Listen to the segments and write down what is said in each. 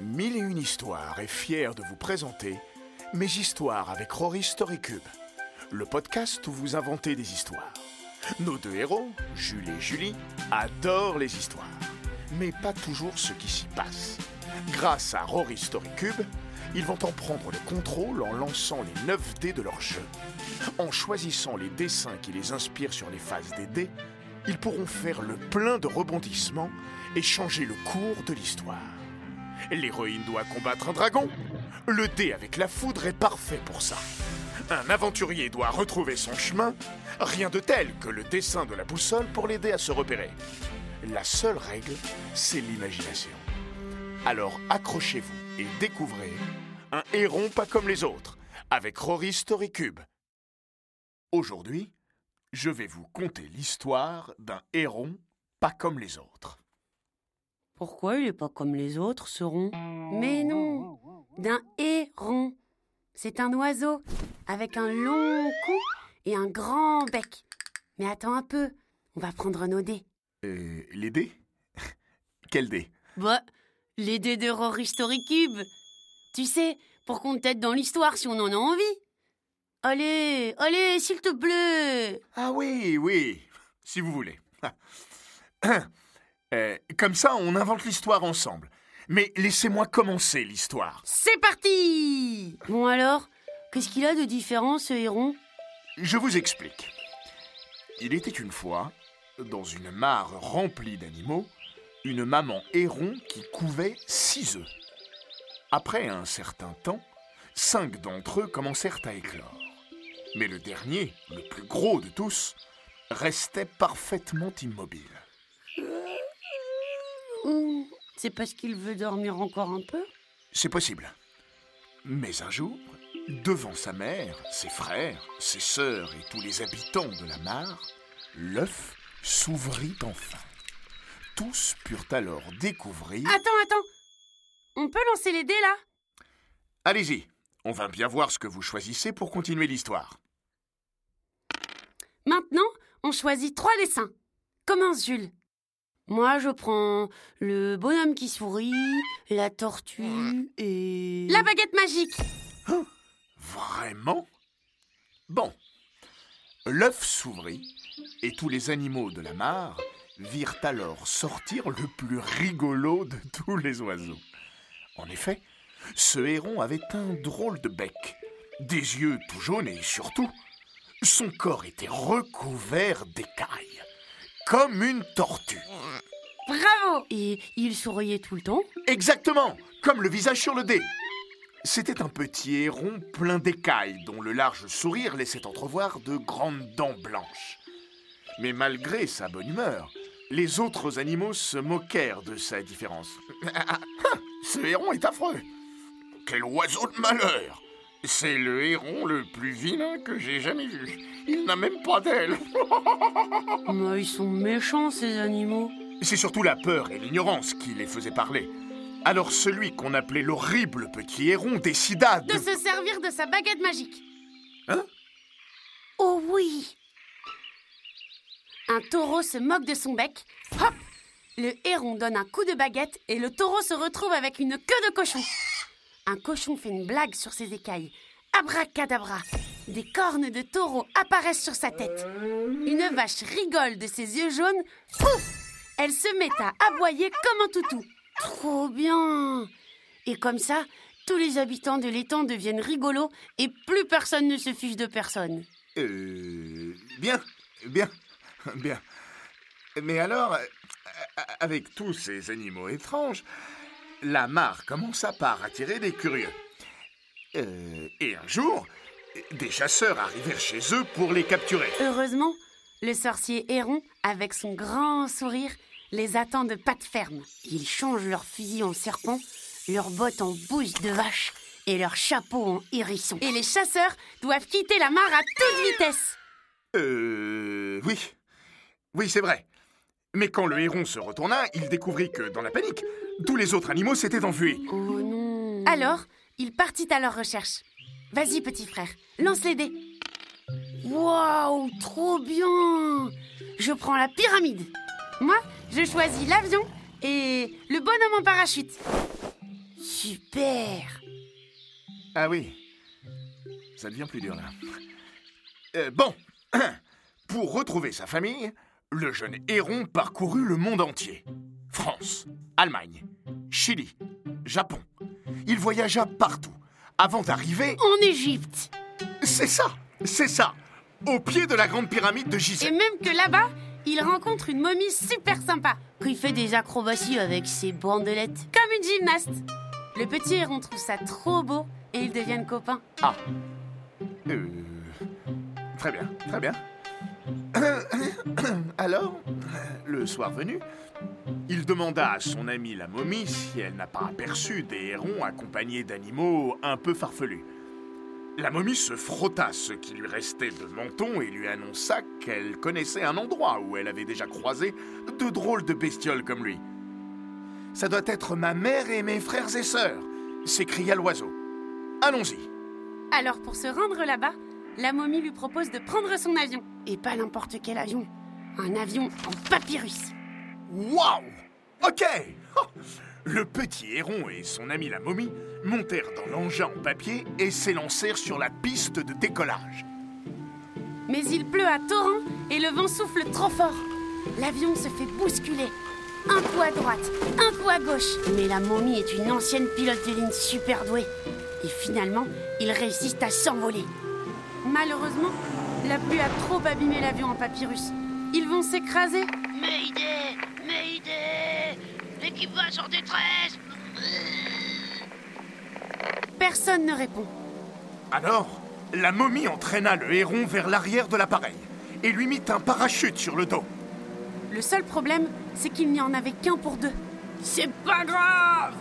Mille et une histoires est fier de vous présenter Mes histoires avec Rory Storycube, le podcast où vous inventez des histoires. Nos deux héros, Jules et Julie, adorent les histoires, mais pas toujours ce qui s'y passe. Grâce à Rory Storycube, ils vont en prendre le contrôle en lançant les 9 dés de leur jeu. En choisissant les dessins qui les inspirent sur les phases des dés, ils pourront faire le plein de rebondissements et changer le cours de l'histoire. L'héroïne doit combattre un dragon. Le dé avec la foudre est parfait pour ça. Un aventurier doit retrouver son chemin. Rien de tel que le dessin de la boussole pour l'aider à se repérer. La seule règle, c'est l'imagination. Alors accrochez-vous et découvrez un héron pas comme les autres avec Rory Storycube. Aujourd'hui, je vais vous conter l'histoire d'un héron pas comme les autres. Pourquoi il est pas comme les autres, ce rond? Mais non D'un héron. C'est un oiseau, avec un long cou et un grand bec. Mais attends un peu, on va prendre nos dés. Euh, les dés? Quels dés? Bah, les dés de Rory Story Cube. Tu sais, pour qu'on t'aide dans l'histoire si on en a envie. Allez, allez, s'il te plaît. Ah oui, oui, si vous voulez. Euh, comme ça, on invente l'histoire ensemble. Mais laissez-moi commencer l'histoire. C'est parti Bon alors, qu'est-ce qu'il a de différent ce héron? Je vous explique. Il était une fois, dans une mare remplie d'animaux, une maman héron qui couvait six œufs. Après un certain temps, cinq d'entre eux commencèrent à éclore. Mais le dernier, le plus gros de tous, restait parfaitement immobile. Hum, C'est parce qu'il veut dormir encore un peu? C'est possible. Mais un jour, devant sa mère, ses frères, ses sœurs et tous les habitants de la mare, l'œuf s'ouvrit enfin. Tous purent alors découvrir... Attends, attends On peut lancer les dés là? Allez-y, on va bien voir ce que vous choisissez pour continuer l'histoire. Maintenant, on choisit trois dessins. Commence, Jules. Moi, je prends le bonhomme qui sourit, la tortue et... La baguette magique. Vraiment? Bon. L'œuf s'ouvrit et tous les animaux de la mare virent alors sortir le plus rigolo de tous les oiseaux. En effet, ce héron avait un drôle de bec, des yeux tout jaunes et surtout, son corps était recouvert d'écailles, comme une tortue. Bravo Et il souriait tout le temps Exactement, comme le visage sur le dé. C'était un petit héron plein d'écailles dont le large sourire laissait entrevoir de grandes dents blanches. Mais malgré sa bonne humeur, les autres animaux se moquèrent de sa différence. Ce héron est affreux. Quel oiseau de malheur C'est le héron le plus vilain que j'ai jamais vu. Il n'a même pas d'aile. Mais ils sont méchants, ces animaux. C'est surtout la peur et l'ignorance qui les faisaient parler. Alors celui qu'on appelait l'horrible petit héron décida de... De se servir de sa baguette magique. Hein? Oh oui Un taureau se moque de son bec. Hop Le héron donne un coup de baguette et le taureau se retrouve avec une queue de cochon. Un cochon fait une blague sur ses écailles. Abracadabra Des cornes de taureau apparaissent sur sa tête. Une vache rigole de ses yeux jaunes. Pouf Elle se met à aboyer comme un toutou. Trop bien Et comme ça, tous les habitants de l'étang deviennent rigolos et plus personne ne se fiche de personne. Euh... Bien, bien, bien. Mais alors, euh, avec tous ces animaux étranges, la mare commença par attirer des curieux. Euh, et un jour, des chasseurs arrivèrent chez eux pour les capturer. Heureusement, le sorcier héron, avec son grand sourire, les attend de pattes fermes. Ils changent leurs fusils en serpent, leurs bottes en bouche de vache et leurs chapeaux en hérisson. Et les chasseurs doivent quitter la mare à toute vitesse. Euh... Oui. Oui, c'est vrai. Mais quand le héron se retourna, il découvrit que, dans la panique, tous les autres animaux s'étaient enfuis. Oh non. Alors, il partit à leur recherche. Vas-y, petit frère, lance les dés. Waouh, trop bien Je prends la pyramide. Moi, je choisis l'avion et le bonhomme en parachute. super Ah oui, ça devient plus dur là. Euh, bon, pour retrouver sa famille, le jeune héron parcourut le monde entier. France, Allemagne, Chili, Japon. Il voyagea partout avant d'arriver... En Égypte C'est ça, c'est ça, au pied de la grande pyramide de Et Gizeh. même que là-bas, il rencontre une momie super sympa, qui fait des acrobaties avec ses bandelettes, comme une gymnaste. Le petit héron trouve ça trop beau et ils deviennent copains. Ah. Euh, très bien, très bien. Alors, le soir venu, il demanda à son amie la momie si elle n'a pas aperçu des hérons accompagnés d'animaux un peu farfelus. La momie se frotta ce qui lui restait de menton et lui annonça qu'elle connaissait un endroit où elle avait déjà croisé de drôles de bestioles comme lui. Ça doit être ma mère et mes frères et sœurs, s'écria l'oiseau. Allons-y. Alors pour se rendre là-bas, la momie lui propose de prendre son avion. Et pas n'importe quel avion. Un avion en papyrus. Waouh Ok Le petit héron et son ami la momie montèrent dans l'engin en papier et s'élancèrent sur la piste de décollage. Mais il pleut à torrent et le vent souffle trop fort. L'avion se fait bousculer. Un coup à droite, un coup à gauche. Mais la momie est une ancienne pilote de ligne super douée. Et finalement, ils réussissent à s'envoler. Malheureusement, la pluie a trop abîmé l'avion en papyrus. Ils vont s'écraser. Mayday Mayday L'équipage en détresse Personne ne répond. Alors, la momie entraîna le héron vers l'arrière de l'appareil et lui mit un parachute sur le dos. Le seul problème, c'est qu'il n'y en avait qu'un pour deux. C'est pas grave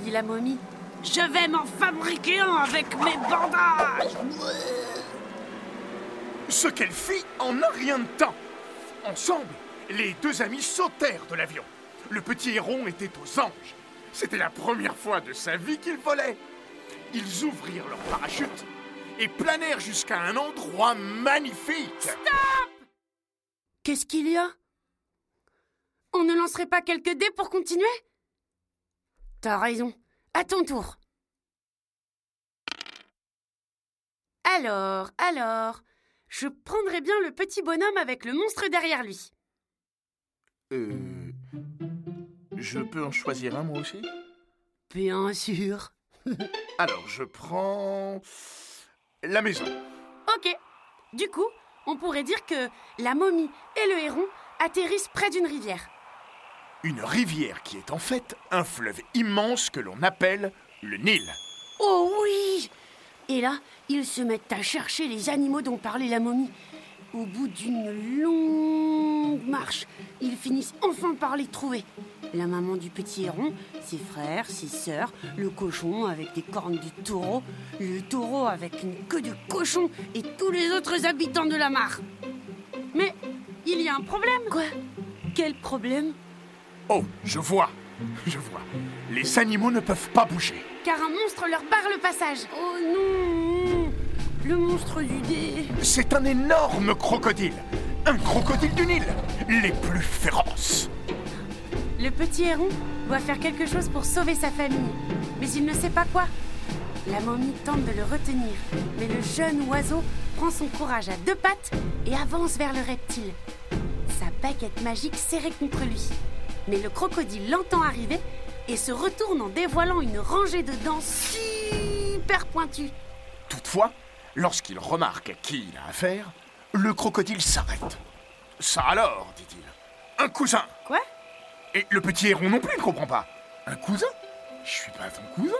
Dit la momie. Je vais m'en fabriquer un avec mes bandages Ce qu'elle fit en un rien de temps. Ensemble, les deux amis sautèrent de l'avion. Le petit héron était aux anges. C'était la première fois de sa vie qu'il volait. Ils ouvrirent leur parachute et planèrent jusqu'à un endroit magnifique. Qu'est-ce qu'il y a? On ne lancerait pas quelques dés pour continuer? T'as raison. À ton tour. Alors, alors, je prendrais bien le petit bonhomme avec le monstre derrière lui. Euh. Je peux en choisir un moi aussi? Bien sûr. Alors, je prends. La maison. Ok. Du coup, on pourrait dire que la momie et le héron atterrissent près d'une rivière. Une rivière qui est en fait un fleuve immense que l'on appelle le Nil. Oh oui Et là, ils se mettent à chercher les animaux dont parlait la momie. Au bout d'une longue marche, ils finissent enfin par les trouver. La maman du petit héron, ses frères, ses sœurs, le cochon avec des cornes de taureau, le taureau avec une queue de cochon et tous les autres habitants de la mare. Mais il y a un problème. Quoi? Quel problème? Oh, je vois. Je vois. Les animaux ne peuvent pas bouger. Car un monstre leur barre le passage. Oh non Le monstre du dé. C'est un énorme crocodile. Un crocodile du Nil. Les plus féroces. Le petit héron doit faire quelque chose pour sauver sa famille, mais il ne sait pas quoi. La momie tente de le retenir, mais le jeune oiseau prend son courage à deux pattes et avance vers le reptile. Sa baguette magique serrée contre lui. Mais le crocodile l'entend arriver et se retourne en dévoilant une rangée de dents super pointues. Toutefois, lorsqu'il remarque à qui il a affaire, le crocodile s'arrête. Ça alors, dit-il. Un cousin. Quoi? Et le petit héron non plus ne comprend pas. Un cousin? Je suis pas ton cousin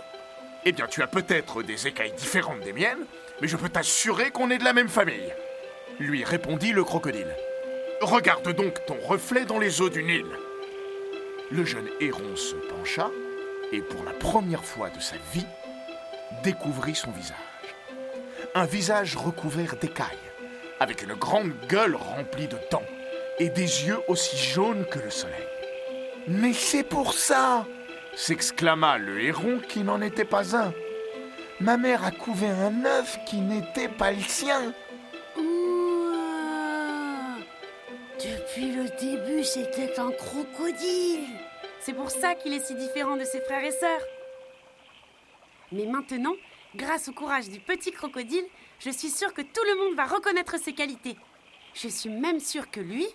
Eh bien, tu as peut-être des écailles différentes des miennes, mais je peux t'assurer qu'on est de la même famille. Lui répondit le crocodile. Regarde donc ton reflet dans les eaux du Nil. Le jeune héron se pencha et pour la première fois de sa vie, découvrit son visage. Un visage recouvert d'écailles, avec une grande gueule remplie de dents et des yeux aussi jaunes que le soleil. Mais c'est pour ça s'exclama le héron qui n'en était pas un. Ma mère a couvé un œuf qui n'était pas le sien. Depuis le début, c'était un crocodile. C'est pour ça qu'il est si différent de ses frères et sœurs. Mais maintenant, grâce au courage du petit crocodile, je suis sûre que tout le monde va reconnaître ses qualités. Je suis même sûre que lui,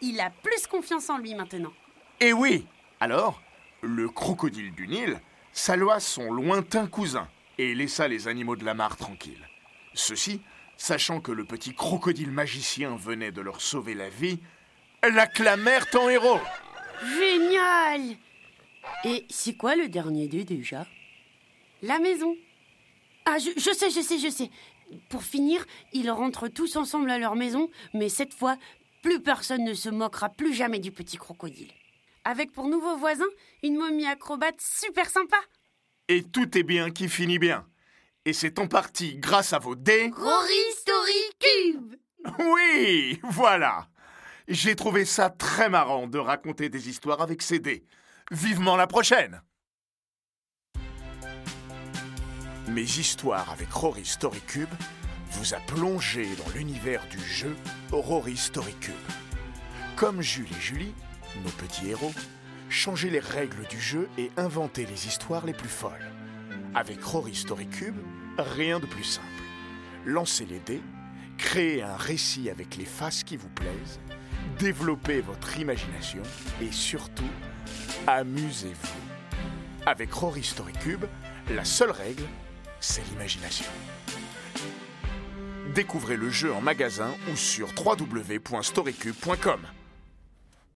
il a plus confiance en lui maintenant. Et oui Alors, le crocodile du Nil salua son lointain cousin et laissa les animaux de la mare tranquilles. Ceux-ci, sachant que le petit crocodile magicien venait de leur sauver la vie, l'acclamèrent en héros. Génial Et c'est quoi le dernier dé déjà? La maison. Ah, je, je sais, je sais, je sais. Pour finir, ils rentrent tous ensemble à leur maison, mais cette fois, plus personne ne se moquera plus jamais du petit crocodile. Avec pour nouveau voisin une momie acrobate super sympa. Et tout est bien qui finit bien. Et c'est en partie grâce à vos dés. Rory Story Cube Oui, voilà. J'ai trouvé ça très marrant de raconter des histoires avec ces dés. Vivement la prochaine. Mes histoires avec Rory Story Cube vous a plongé dans l'univers du jeu Rory Story Cube. Comme Jules et Julie, nos petits héros, changez les règles du jeu et inventez les histoires les plus folles. Avec Rory Story Cube, rien de plus simple. Lancez les dés, créez un récit avec les faces qui vous plaisent, développez votre imagination et surtout, amusez-vous. Avec Rory Story Cube, la seule règle, c'est l'imagination. Découvrez le jeu en magasin ou sur www.storycube.com.